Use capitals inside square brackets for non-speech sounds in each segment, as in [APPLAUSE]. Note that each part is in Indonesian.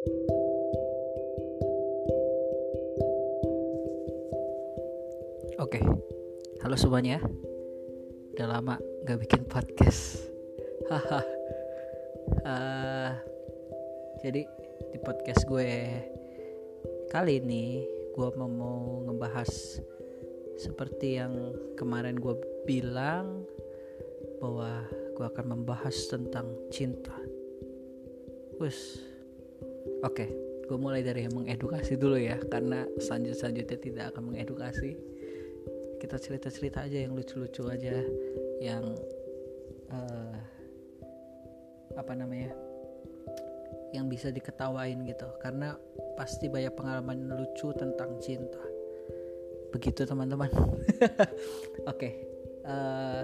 Oke, halo semuanya. Udah lama gak bikin podcast. Haha. uh, jadi di podcast gue kali ini gue mau, ngebahas seperti yang kemarin gue bilang bahwa gue akan membahas tentang cinta. Wes, oke, gue mulai dari yang mengedukasi dulu ya, karena selanjut selanjutnya tidak akan mengedukasi. Kita cerita-cerita aja yang lucu-lucu aja yang uh, apa namanya yang bisa diketawain gitu. Karena pasti banyak pengalaman lucu tentang cinta. Begitu teman-teman. [LAUGHS] Oke okay. uh, eh,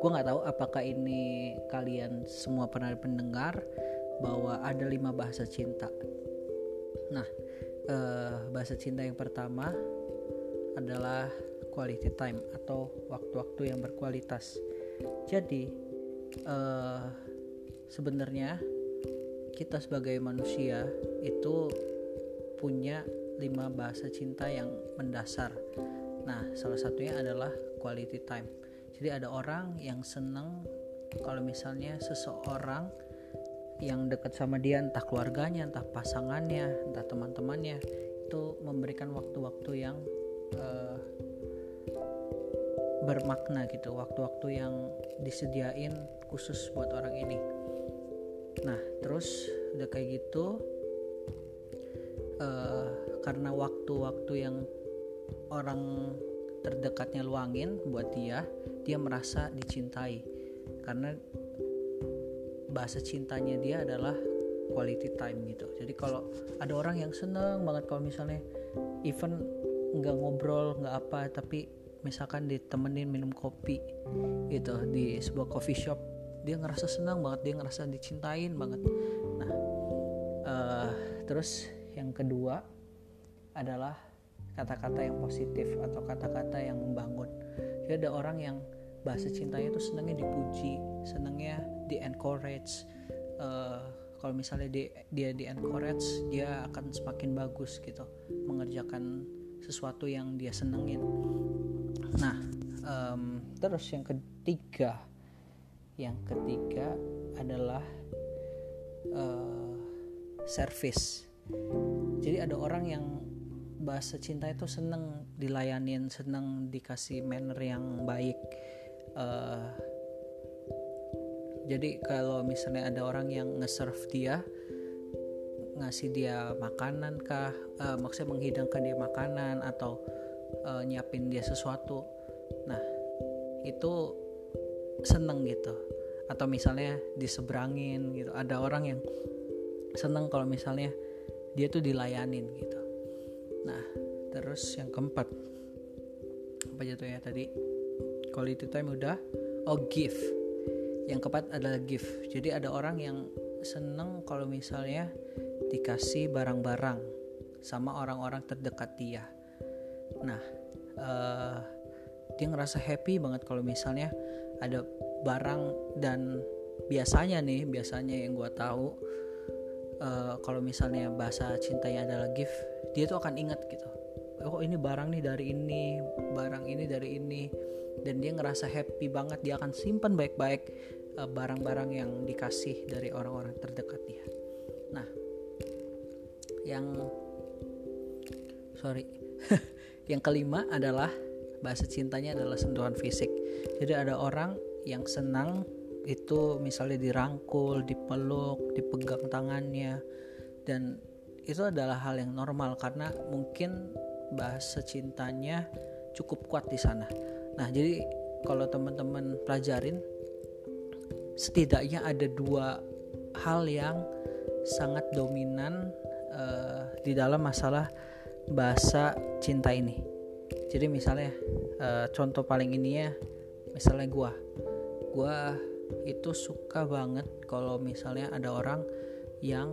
gue nggak tahu apakah ini kalian semua pernah mendengar bahwa ada lima bahasa cinta nah uh, bahasa cinta yang pertama adalah quality time atau waktu-waktu yang berkualitas. Jadi uh, sebenarnya kita sebagai manusia itu punya lima bahasa cinta yang mendasar. Nah, salah satunya adalah quality time. Jadi ada orang yang senang kalau misalnya seseorang yang dekat sama dia entah keluarganya, entah pasangannya, entah teman-temannya itu memberikan waktu-waktu yang uh, bermakna gitu waktu-waktu yang disediain khusus buat orang ini. Nah terus udah kayak gitu uh, karena waktu-waktu yang orang terdekatnya luangin buat dia dia merasa dicintai. Karena bahasa cintanya dia adalah quality time gitu. Jadi kalau ada orang yang seneng banget kalau misalnya even nggak ngobrol nggak apa tapi misalkan ditemenin minum kopi gitu di sebuah coffee shop dia ngerasa senang banget dia ngerasa dicintain banget. Nah uh, terus yang kedua adalah kata-kata yang positif atau kata-kata yang membangun. Jadi ada orang yang bahasa cintanya itu senangnya dipuji senangnya di encourage uh, kalau misalnya di, dia di encourage dia akan semakin bagus gitu mengerjakan sesuatu yang dia senengin. Nah um, terus yang ketiga yang ketiga adalah uh, service. Jadi ada orang yang bahasa cinta itu seneng dilayanin seneng dikasih manner yang baik uh, jadi kalau misalnya ada orang yang nge-serve dia ngasih dia makanan kah uh, maksudnya menghidangkan dia makanan atau uh, nyiapin dia sesuatu nah itu seneng gitu. Atau misalnya diseberangin gitu. Ada orang yang seneng kalau misalnya dia tuh dilayanin gitu. Nah terus yang keempat apa jatuhnya tadi? Quality time udah. Oh gift yang keempat adalah gift jadi ada orang yang seneng kalau misalnya dikasih barang-barang sama orang-orang terdekat dia. Nah, uh, dia ngerasa happy banget kalau misalnya ada barang dan biasanya nih, biasanya yang gue tahu uh, kalau misalnya bahasa cintanya adalah gift, dia tuh akan ingat gitu. Oh ini barang nih dari ini, barang ini dari ini, dan dia ngerasa happy banget. Dia akan simpan baik-baik uh, barang-barang yang dikasih dari orang-orang terdekat dia. Nah, yang sorry [LAUGHS] yang kelima adalah bahasa cintanya adalah sentuhan fisik jadi ada orang yang senang itu misalnya dirangkul dipeluk dipegang tangannya dan itu adalah hal yang normal karena mungkin bahasa cintanya cukup kuat di sana nah jadi kalau teman-teman pelajarin setidaknya ada dua hal yang sangat dominan uh, di dalam masalah bahasa cinta ini. Jadi misalnya uh, contoh paling ini ya, misalnya gue, gue itu suka banget kalau misalnya ada orang yang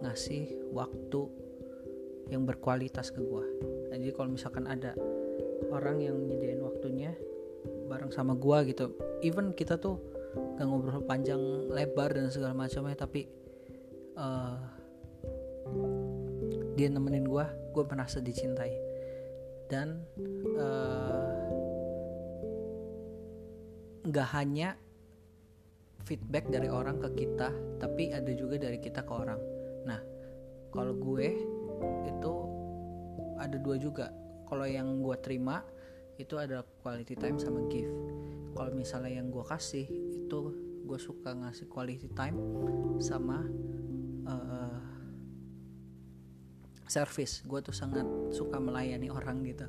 ngasih waktu yang berkualitas ke gue. Nah, jadi kalau misalkan ada orang yang nyediain waktunya bareng sama gue gitu, even kita tuh gak ngobrol panjang lebar dan segala macamnya, tapi uh, dia nemenin gue gue merasa dicintai. Dan nggak uh, hanya feedback dari orang ke kita tapi ada juga dari kita ke orang. Nah kalau gue itu ada dua juga kalau yang gue terima itu ada quality time sama gift. Kalau misalnya yang gue kasih itu gue suka ngasih quality time sama uh, service. Gue tuh sangat suka melayani orang gitu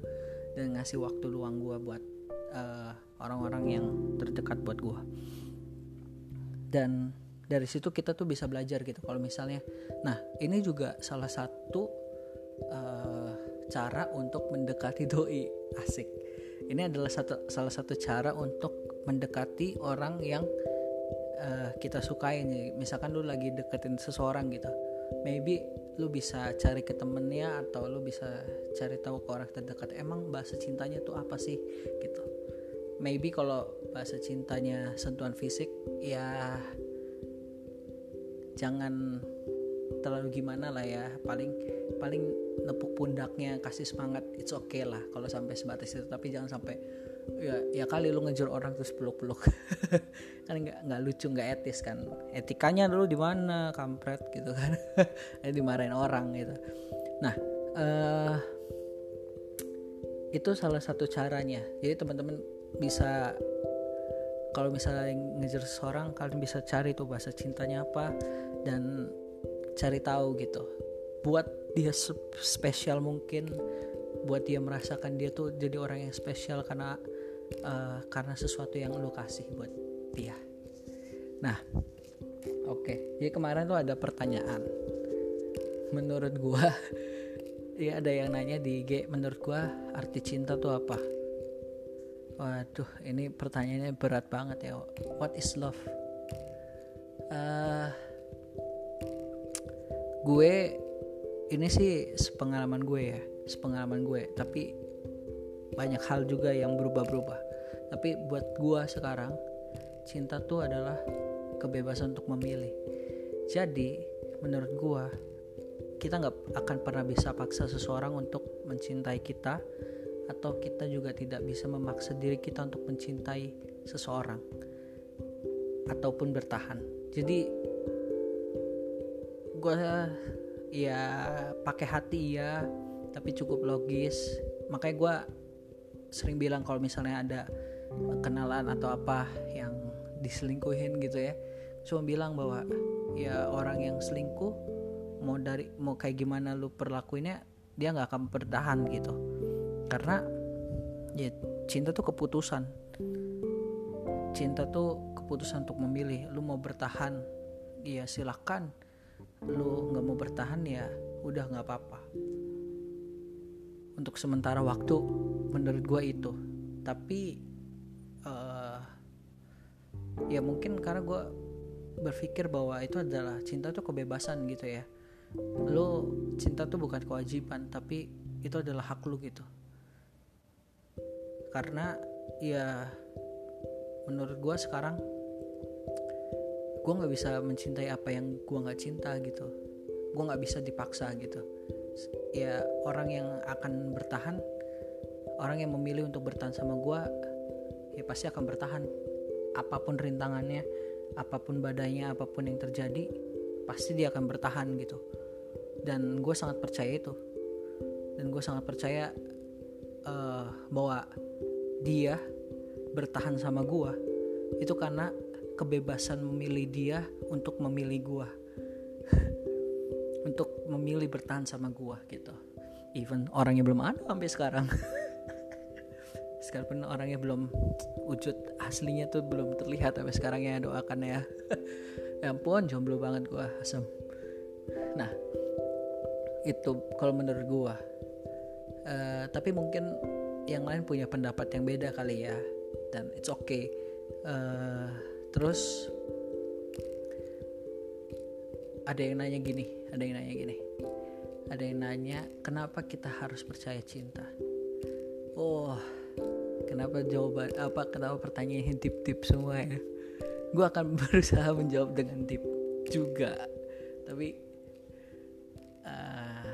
dan ngasih waktu luang gue buat uh, orang-orang yang terdekat buat gue dan dari situ kita tuh bisa belajar gitu. Kalau misalnya nah ini juga salah satu uh, cara untuk mendekati doi. Asik. Ini adalah satu salah satu cara untuk mendekati orang yang uh, kita nih misalkan lu lagi deketin seseorang gitu maybe lu bisa cari ke temennya atau lu bisa cari tahu ke orang terdekat emang bahasa cintanya tuh apa sih? Gitu. Maybe kalau bahasa cintanya sentuhan fisik ya jangan terlalu gimana lah ya. Paling paling nepuk pundaknya kasih semangat it's okay lah kalau sampai sebatas itu. Tapi jangan sampai ya ya kali lu ngejar orang terus peluk-peluk. [LAUGHS] Kan nggak nggak lucu nggak etis kan. Etikanya dulu di mana kampret gitu kan. [LAUGHS] Dimarahin orang gitu. Nah uh, itu salah satu caranya. Jadi teman-teman bisa kalau misalnya ngejar seseorang kalian bisa cari tuh bahasa cintanya apa dan cari tahu gitu. Buat dia spesial mungkin buat dia merasakan dia tuh jadi orang yang spesial karena uh, karena sesuatu yang lo kasih buat dia nah oke okay. jadi kemarin tuh ada pertanyaan menurut gua [LAUGHS] ya ada yang nanya di IG menurut gua arti cinta tuh apa Waduh, ini pertanyaannya berat banget ya. What is love? Uh, gue ini sih sepengalaman gue ya, sepengalaman gue. Tapi banyak hal juga yang berubah-berubah. Tapi buat gue sekarang, cinta tuh adalah kebebasan untuk memilih. Jadi, menurut gue, kita nggak akan pernah bisa paksa seseorang untuk mencintai kita atau kita juga tidak bisa memaksa diri kita untuk mencintai seseorang ataupun bertahan jadi gue ya pakai hati ya tapi cukup logis. Makanya gue sering bilang kalau misalnya ada kenalan atau apa yang diselingkuhin gitu ya cuma bilang bahwa ya orang yang selingkuh mau dari mau kayak gimana lu perlakuinnya dia nggak akan bertahan gitu. Karena ya cinta tuh keputusan. Cinta tuh keputusan untuk memilih lu mau bertahan ya silahkan lu nggak mau bertahan ya udah nggak apa-apa. Untuk sementara waktu menurut gue itu. Tapi uh, ya mungkin karena gue berpikir bahwa itu adalah cinta tuh kebebasan gitu ya. Lu cinta tuh bukan kewajiban tapi itu adalah hak lu gitu. Karena ya menurut gue sekarang gue nggak bisa mencintai apa yang gue nggak cinta gitu. Gue nggak bisa dipaksa gitu. Ya orang yang akan bertahan orang yang memilih untuk bertahan sama gue ya pasti akan bertahan. Apa pun rintangannya apa pun badainya apa pun yang terjadi pasti dia akan bertahan gitu. Dan gue sangat percaya itu. Dan gue sangat percaya uh, bahwa dia bertahan sama gua itu karena kebebasan memilih dia untuk memilih gua. Untuk memilih bertahan sama gua gitu. Even orangnya belum ada sampai sekarang. [LAUGHS] Sekalipun orangnya belum wujud aslinya tuh belum terlihat sampai sekarang ya doakan ya. [LAUGHS] Ya ampun jomblo banget gua asem. Nah itu kalau menurut gua uh, tapi mungkin yang lain punya pendapat yang beda kali ya. Dan it's okay. Uh, terus ada yang nanya gini ada yang nanya gini. Ada yang nanya kenapa kita harus percaya cinta? Oh kenapa jawaban apa kenapa pertanyaannya tip tip semua ya? Gue akan [LAUGHS] berusaha menjawab dengan tip juga. Tapi uh,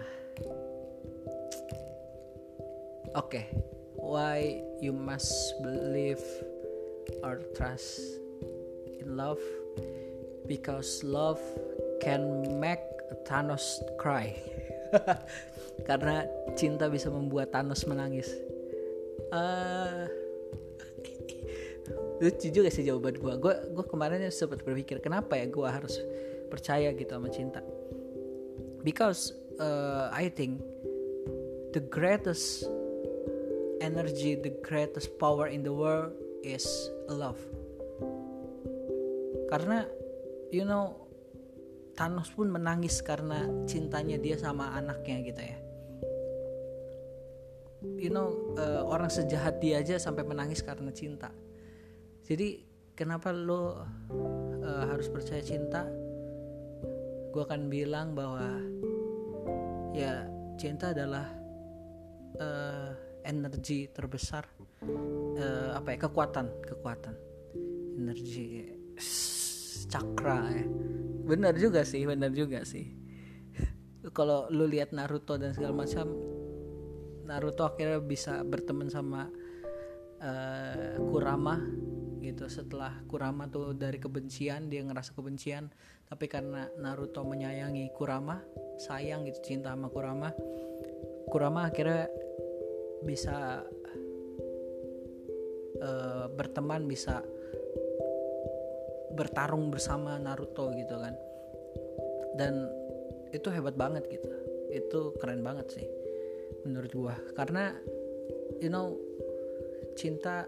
oke. Okay. why you must believe or trust in love because love can make Thanos cry. [LAUGHS] Karena cinta bisa membuat Thanos menangis. Uh, lucu juga sih jawaban gue gue gue kemarin sempat berpikir kenapa ya gue harus percaya gitu sama cinta? Because uh, I think the greatest energy the greatest power in the world is love karena you know Thanos pun menangis karena cintanya dia sama anaknya gitu ya. You know uh, orang sejahat dia aja sampai menangis karena cinta. Jadi kenapa lo uh, harus percaya cinta? Gue akan bilang bahwa ya cinta adalah uh, energi terbesar uh, apa ya kekuatan kekuatan energi cakra ya. Benar juga sih benar juga sih. [LAUGHS] Kalau lu lihat Naruto dan segala macam Naruto akhirnya bisa berteman sama uh, Kurama gitu. Setelah Kurama tuh dari kebencian dia ngerasa kebencian. Tapi karena Naruto menyayangi Kurama sayang gitu cinta sama Kurama Kurama akhirnya bisa uh, berteman bisa bertarung bersama Naruto gitu kan. Dan itu hebat banget gitu. Itu keren banget sih menurut gua. Karena you know cinta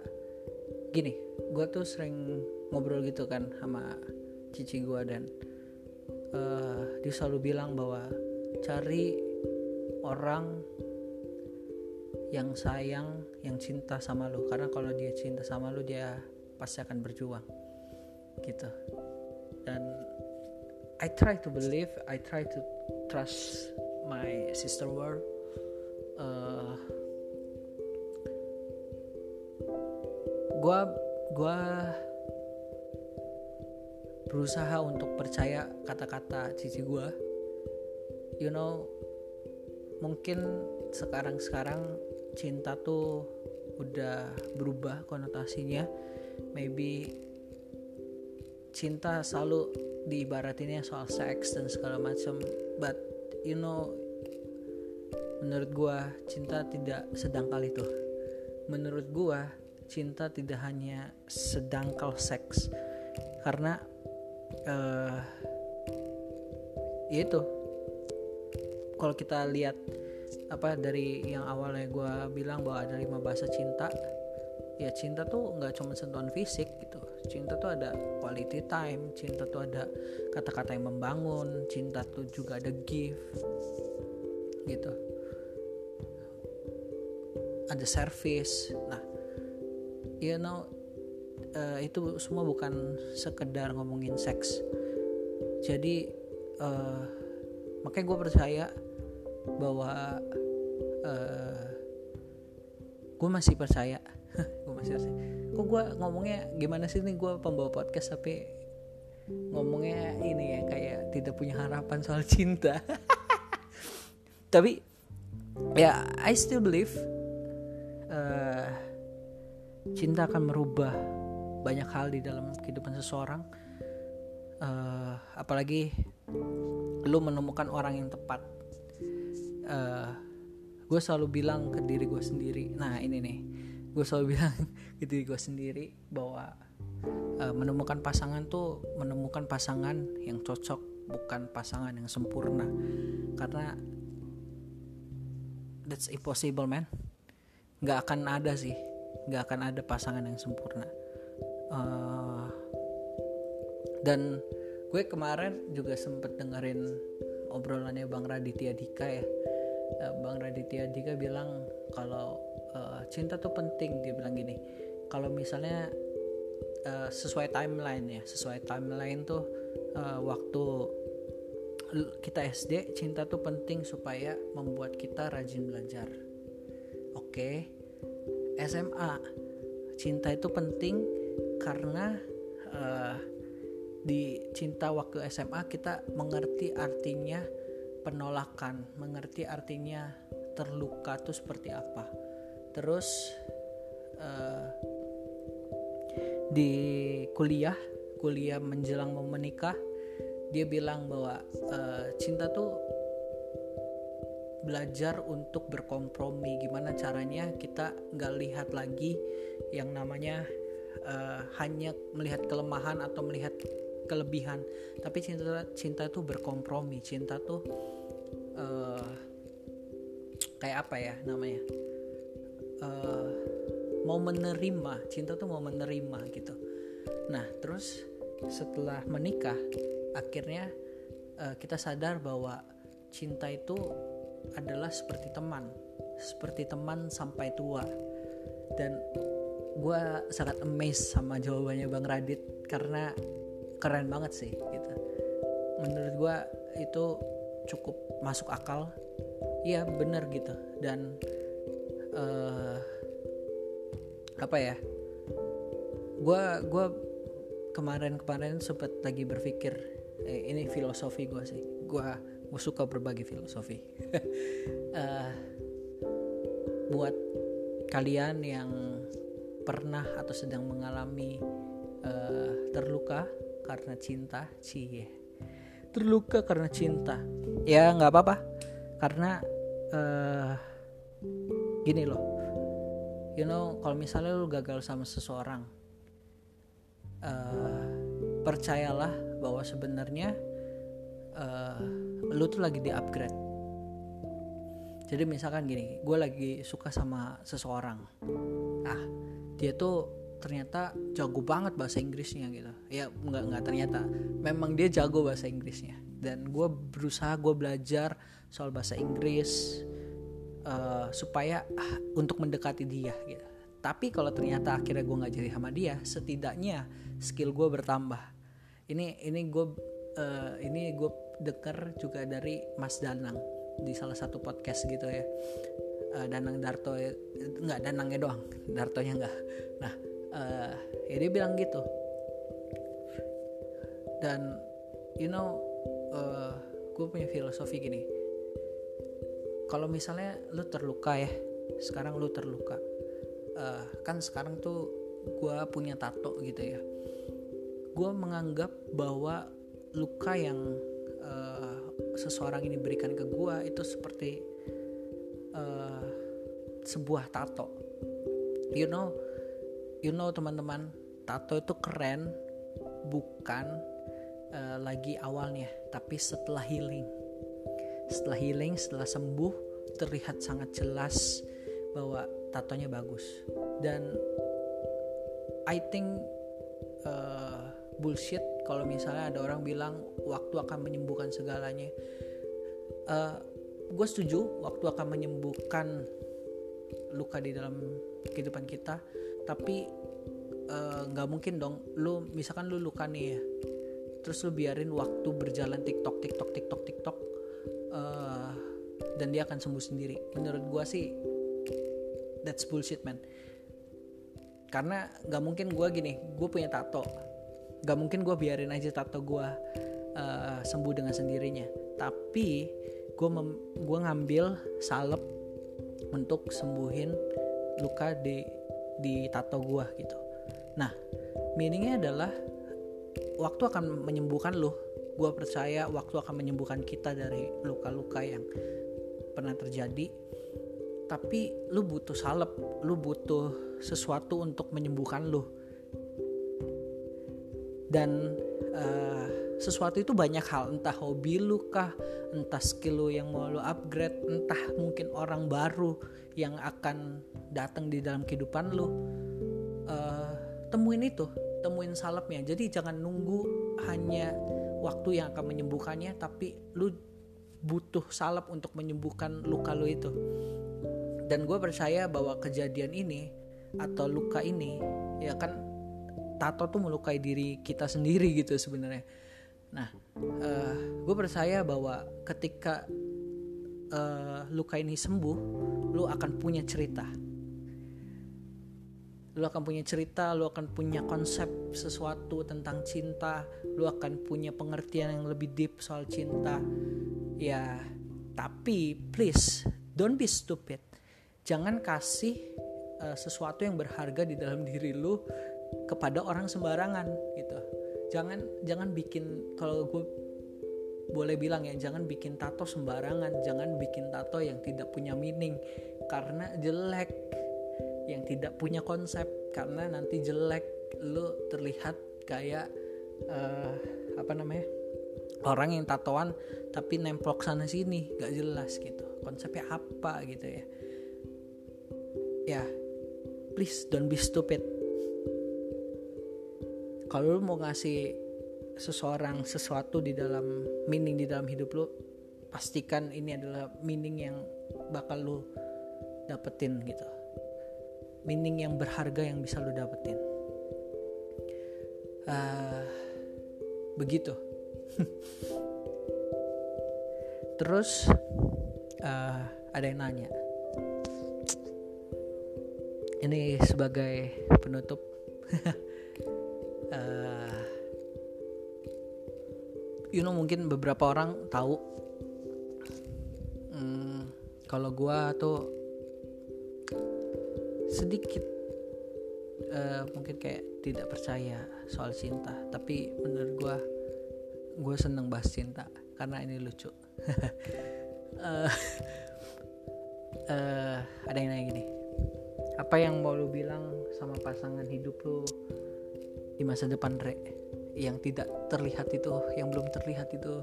gini gue tuh sering ngobrol gitu kan sama cici gue dan uh, dia selalu bilang bahwa cari orang yang sayang yang cinta sama lo karena kalau dia cinta sama lo dia pasti akan berjuang gitu. Dan I try to believe I try to trust my sister world. Uh, gue gue berusaha untuk percaya kata-kata cici gue you know mungkin sekarang-sekarang cinta tuh udah berubah konotasinya. Maybe cinta selalu diibaratinnya soal seks dan segala macam. But you know menurut gue cinta tidak sedangkal itu. Menurut gue cinta tidak hanya sedangkal seks. Karena uh, itu kalau kita lihat apa dari yang awalnya gue bilang bahwa ada lima bahasa cinta ya cinta tuh nggak cuma sentuhan fisik gitu. Cinta tuh ada quality time cinta tuh ada kata-kata yang membangun cinta tuh juga ada gift gitu. Ada service. Nah you know uh, itu semua bukan sekedar ngomongin seks. Jadi uh, makanya gue percaya bahwa uh, eh, gue masih percaya masih percaya kok gue ngomongnya gimana sih nih gue pembawa podcast tapi ngomongnya ini ya kayak tidak punya harapan soal cinta. [LAUGHS] Tapi ya I still believe uh, cinta akan merubah banyak hal di dalam kehidupan seseorang. Uh, apalagi lu menemukan orang yang tepat. Uh, eh, gue selalu bilang ke diri gue sendiri. Nah ini nih gue selalu bilang [LAUGHS] diri gue sendiri bahwa uh, menemukan pasangan tuh menemukan pasangan yang cocok bukan pasangan yang sempurna. Karena that's impossible man. Nggak akan ada sih. Nggak akan ada pasangan yang sempurna. Uh, dan gue kemarin juga sempet dengerin obrolannya bang Raditya Dika ya. Uh, bang Raditya Dika bilang kalau cinta tuh penting dia bilang gini. Kalau misalnya uh, sesuai timeline ya sesuai timeline tuh uh, waktu kita SD cinta tuh penting supaya membuat kita rajin belajar. Oke? Okay? SMA cinta itu penting karena uh, di cinta waktu SMA kita mengerti artinya penolakan mengerti artinya terluka itu seperti apa terus uh, di kuliah kuliah menjelang mau menikah dia bilang bahwa uh, cinta tuh belajar untuk berkompromi. Gimana caranya kita nggak lihat lagi yang namanya uh, hanya melihat kelemahan atau melihat kelebihan. Tapi cinta cinta itu berkompromi. Cinta tuh uh, kayak apa ya namanya uh, mau menerima cinta tuh mau menerima gitu. Nah terus setelah menikah akhirnya uh, kita sadar bahwa cinta itu adalah seperti teman seperti teman sampai tua. Dan gue sangat amazed sama jawabannya bang Radit karena keren banget sih gitu. Menurut gue itu cukup masuk akal. Iya bener gitu. Dan uh, apa ya? Gue gue kemarin-kemarin sempat lagi berpikir eh, ini filosofi gue sih. Gue gue suka berbagi filosofi. Uh, [LAUGHS] buat kalian yang pernah atau sedang mengalami uh, terluka karena cinta cie. Terluka karena cinta. Ya nggak apa-apa. Karena uh, gini loh. You know kalau misalnya lu gagal sama seseorang uh, percayalah bahwa sebenarnya uh, lu tuh lagi di upgrade jadi misalkan gini gue lagi suka sama seseorang. Ah dia tuh ternyata jago banget bahasa Inggrisnya gitu. Ya nggak nggak ternyata. Memang dia jago bahasa Inggrisnya. Dan gue berusaha gue belajar soal bahasa Inggris uh, supaya uh, untuk mendekati dia gitu. Tapi kalau ternyata akhirnya gue nggak jadi sama dia setidaknya skill gue bertambah. Ini ini gue uh, ini gue denger juga dari Mas Danang di salah satu podcast gitu ya. Uh, Danang Darto ya, nggak Danangnya doang Dartonya nggak. Nah uh, ya dia bilang gitu. Dan you know uh, gue punya filosofi gini kalau misalnya lu terluka ya sekarang lu terluka uh, kan sekarang tuh gue punya tato gitu ya. Gue menganggap bahwa luka yang uh, seseorang ini berikan ke gue itu seperti uh, sebuah tato. You know you know teman-teman tato itu keren bukan uh, lagi awalnya tapi setelah healing setelah healing setelah sembuh terlihat sangat jelas bahwa tatonya bagus. Dan I think uh, bullshit kalau misalnya ada orang bilang waktu akan menyembuhkan segalanya. Uh, gue setuju waktu akan menyembuhkan luka di dalam kehidupan kita tapi uh, nggak uh, mungkin dong. Lu misalkan lu luka nih ya terus lu biarin waktu berjalan tiktok tiktok tiktok tiktok uh, dan dia akan sembuh sendiri. Menurut gue sih that's bullshit man. Karena nggak mungkin gue gini gue punya tato. Nggak mungkin gue biarin aja tato gue uh, sembuh dengan sendirinya. Tapi gue gue ngambil salep untuk sembuhin luka di di tato gue gitu. Nah meaningnya adalah waktu akan menyembuhkan lo gue percaya waktu akan menyembuhkan kita dari luka-luka yang pernah terjadi. Tapi lu butuh salep lu butuh sesuatu untuk menyembuhkan lu. Dan uh, sesuatu itu banyak hal. Entah hobi lu kah entah skill lu yang mau lu upgrade entah mungkin orang baru yang akan datang di dalam kehidupan lu. Uh, temuin itu temuin salepnya. Jadi jangan nunggu hanya waktu yang akan menyembuhkannya tapi lu butuh salep untuk menyembuhkan luka lu itu. Dan gue percaya bahwa kejadian ini atau luka ini ya kan tato tuh melukai diri kita sendiri gitu sebenarnya. Nah uh, eh, gue percaya bahwa ketika uh, luka ini sembuh lu akan punya cerita lu akan punya cerita, lu akan punya konsep sesuatu tentang cinta, lu akan punya pengertian yang lebih deep soal cinta. Ya, tapi please don't be stupid. Jangan kasih uh, sesuatu yang berharga di dalam diri lu kepada orang sembarangan gitu jangan jangan bikin kalau gue boleh bilang ya jangan bikin tato sembarangan jangan bikin tato yang tidak punya meaning karena jelek yang tidak punya konsep karena nanti jelek lu terlihat kayak uh, apa namanya orang yang tatoan tapi nemplok sana sini gak jelas gitu. Konsepnya apa gitu ya. Ya please don't be stupid. Kalau lu mau ngasih seseorang sesuatu di dalam meaning di dalam hidup lu pastikan ini adalah meaning yang bakal lu dapetin gitu meaning yang berharga yang bisa lu dapetin. Uh, begitu. [LAUGHS] Terus uh, ada yang nanya. Ini sebagai penutup. Uh, [LAUGHS] you know mungkin beberapa orang tahu. Hmm, kalau gue tuh sedikit uh, mungkin kayak tidak percaya soal cinta tapi menurut gue gue seneng bahas cinta karena ini lucu. Uh, [LAUGHS] uh, ada yang nanya gini. Apa yang mau lu bilang sama pasangan hidup lu di masa depan re? Yang tidak terlihat itu yang belum terlihat itu.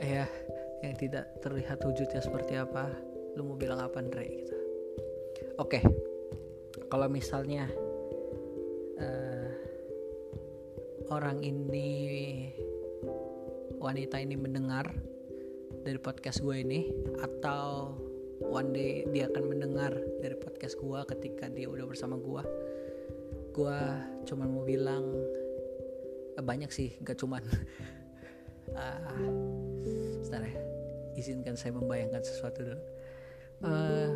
Eh ya yang tidak terlihat wujudnya seperti apa? Lu mau bilang apa re gitu? Oke. okay. Kalau misalnya uh, orang ini wanita ini mendengar dari podcast gue ini atau one day dia akan mendengar dari podcast gue ketika dia udah bersama gue gue cuman mau bilang eh, banyak sih gak cuman. Uh, [LAUGHS] sebentar ya izinkan saya membayangkan sesuatu dulu. Uh,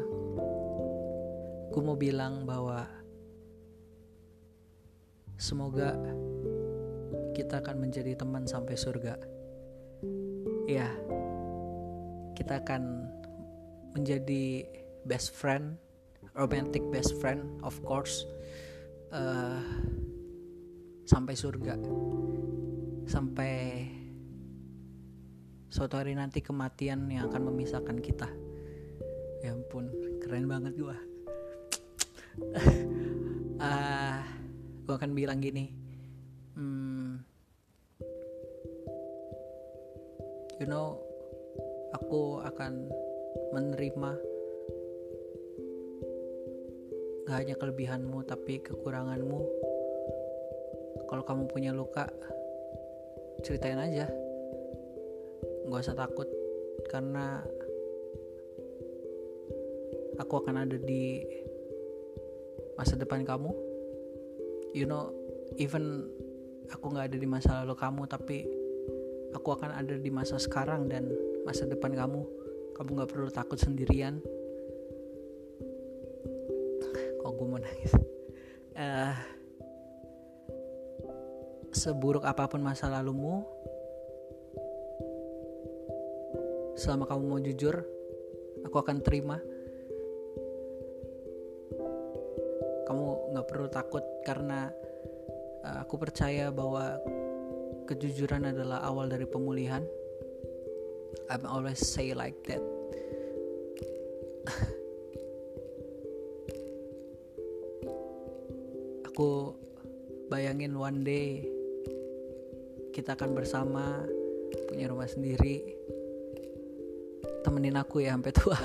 gue mau bilang bahwa semoga kita akan menjadi teman sampai surga. Ya kita akan menjadi best friend romantic best friend of course uh, sampai surga. Sampai suatu hari nanti kematian yang akan memisahkan kita. Ya ampun keren banget gua uh, [LAUGHS] gua akan bilang gini. Hmm, you know aku akan menerima gak hanya kelebihanmu tapi kekuranganmu. Kalau kamu punya luka ceritain aja. Gak usah takut karena aku akan ada di masa depan kamu. You know even aku gak ada di masa lalu kamu tapi aku akan ada di masa sekarang dan masa depan kamu. Kamu nggak perlu takut sendirian. Kok gue mau nangis? Uh, seburuk apa pun masa lalumu selama kamu mau jujur aku akan terima perlu takut karena uh, aku percaya bahwa kejujuran adalah awal dari pemulihan. I'm always say like that. [LAUGHS] Aku bayangin one day kita akan bersama punya rumah sendiri temenin aku ya sampai tua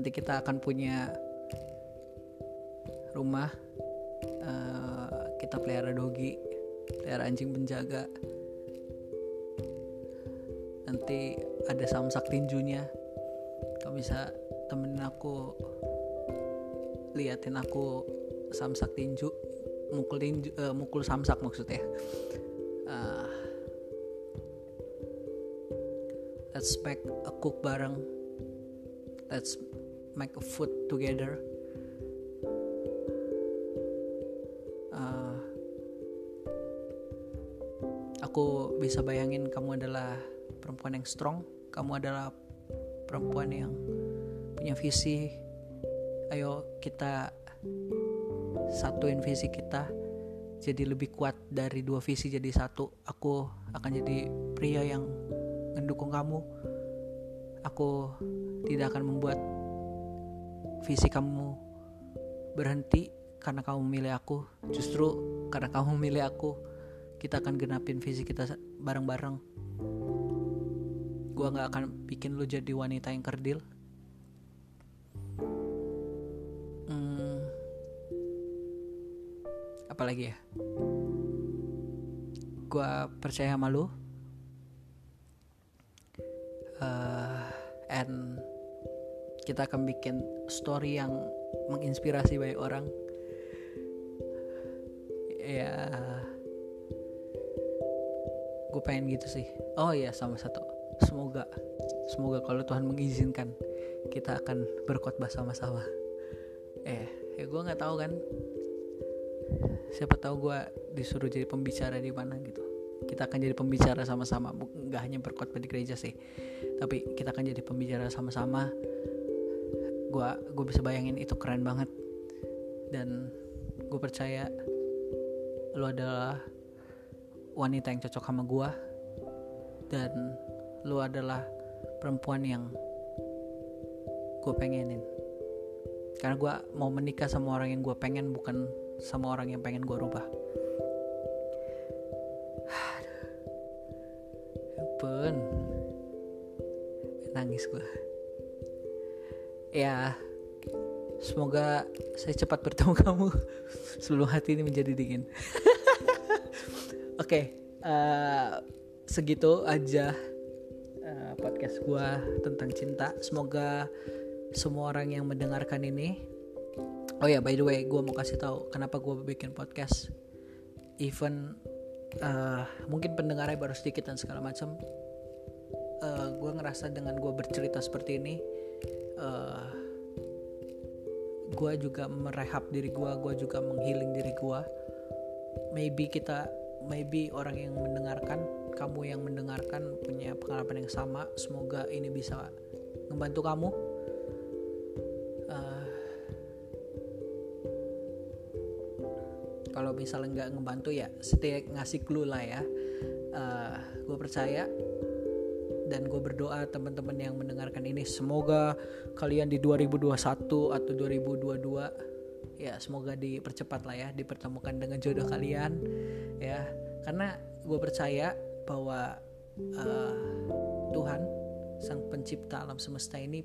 nanti kita akan punya rumah uh, kita pelihara dogi pelihara anjing penjaga. Nanti ada samsak tinjunya. Kamu bisa temenin aku liatin aku samsak tinju mukul tinju uh, mukul samsak maksudnya. Uh, let's make a cook bareng. Let's make a food together. Aku bisa bayangin kamu adalah perempuan yang strong kamu adalah perempuan yang punya visi. Ayo kita satuin visi kita jadi lebih kuat dari dua visi jadi satu. Aku akan jadi pria yang mendukung kamu. Aku tidak akan membuat visi kamu berhenti karena kamu memilih aku justru karena kamu [LAUGHS] memilih aku kita akan genapin visi kita bareng-bareng. Gua nggak akan bikin lu jadi wanita yang kerdil. Apalagi ya? Gue percaya sama lu. Uh, and kita akan bikin story yang menginspirasi banyak orang. Ya gue pengen gitu sih. Oh ya sama satu. Semoga semoga kalau Tuhan mengizinkan kita akan berkhotbah sama-sama. Eh ya gue nggak tahu kan. Siapa tahu gue disuruh jadi pembicara di mana gitu. Kita akan jadi pembicara sama-sama. Nggak hanya berkhotbah di gereja sih. Tapi kita akan jadi pembicara sama-sama gue gue bisa bayangin itu keren banget. Dan gue percaya lo adalah wanita yang cocok sama gue dan lo adalah perempuan yang gue pengenin. Karena gue mau menikah sama orang yang gue pengen bukan sama orang yang pengen gue rubah. [SIGHS] Pun nangis gue ya semoga saya cepat bertemu [LAUGHS] kamu sebelum hati ini menjadi dingin. [LAUGHS] Oke okay, uh, eh, segitu aja uh, podcast gue tentang cinta. Semoga semua orang yang mendengarkan ini oh ya by the way gue mau kasih tahu kenapa gue bikin podcast. Even uh, mungkin pendengarnya baru sedikit dan segala macam. Uh, gue ngerasa dengan gue bercerita seperti ini uh, eh, gue juga merehab diri gue gue juga menghealing diri gue maybe kita maybe orang yang mendengarkan kamu yang mendengarkan punya pengalaman yang sama semoga ini bisa membantu kamu. Kalau misalnya nggak ngebantu ya setiap ngasih clue lah ya. Uh, eh, gue percaya dan gue berdoa teman-teman yang mendengarkan ini semoga kalian di 2021 atau 2022 ya semoga dipercepat lah ya dipertemukan dengan jodoh kalian ya. Karena gue percaya bahwa uh, Tuhan sang pencipta alam semesta ini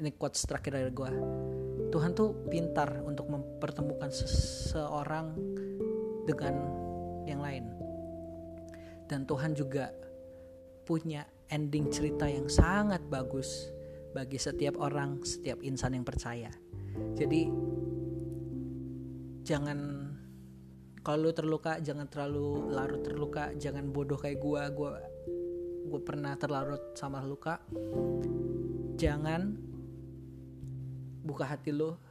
ini quotes terakhir dari gue Tuhan tuh pintar untuk mempertemukan seseorang dengan yang lain. Dan Tuhan juga punya ending cerita yang sangat bagus bagi setiap orang, setiap insan yang percaya. Jadi jangan kalau lu terluka jangan terlalu larut terluka, jangan bodoh kayak gua. Gua gue pernah terlarut sama luka. Jangan buka hati lo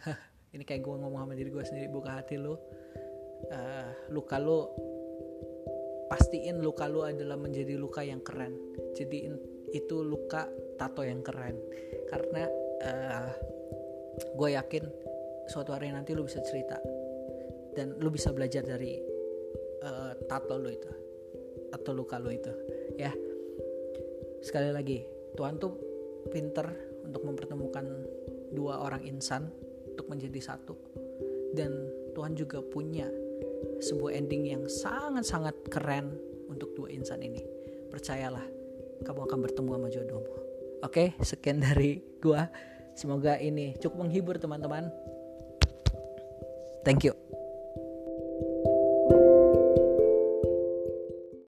[LAUGHS] ini kayak gue ngomong sama diri gue sendiri buka hati lo uh, luka lo pastiin luka lo adalah menjadi luka yang keren. Jadi itu luka tato yang keren. Karena uh, gue yakin suatu hari nanti lo bisa cerita dan lo bisa belajar dari uh, tato lo itu atau luka lo itu ya. Sekali lagi Tuhan tuh pinter untuk mempertemukan dua orang insan untuk menjadi satu. Dan Tuhan juga punya sebuah ending yang sangat-sangat keren untuk dua insan ini. Percayalah kamu akan bertemu sama jodohmu. Oke sekian dari gua. Semoga ini cukup menghibur teman-teman. Thank you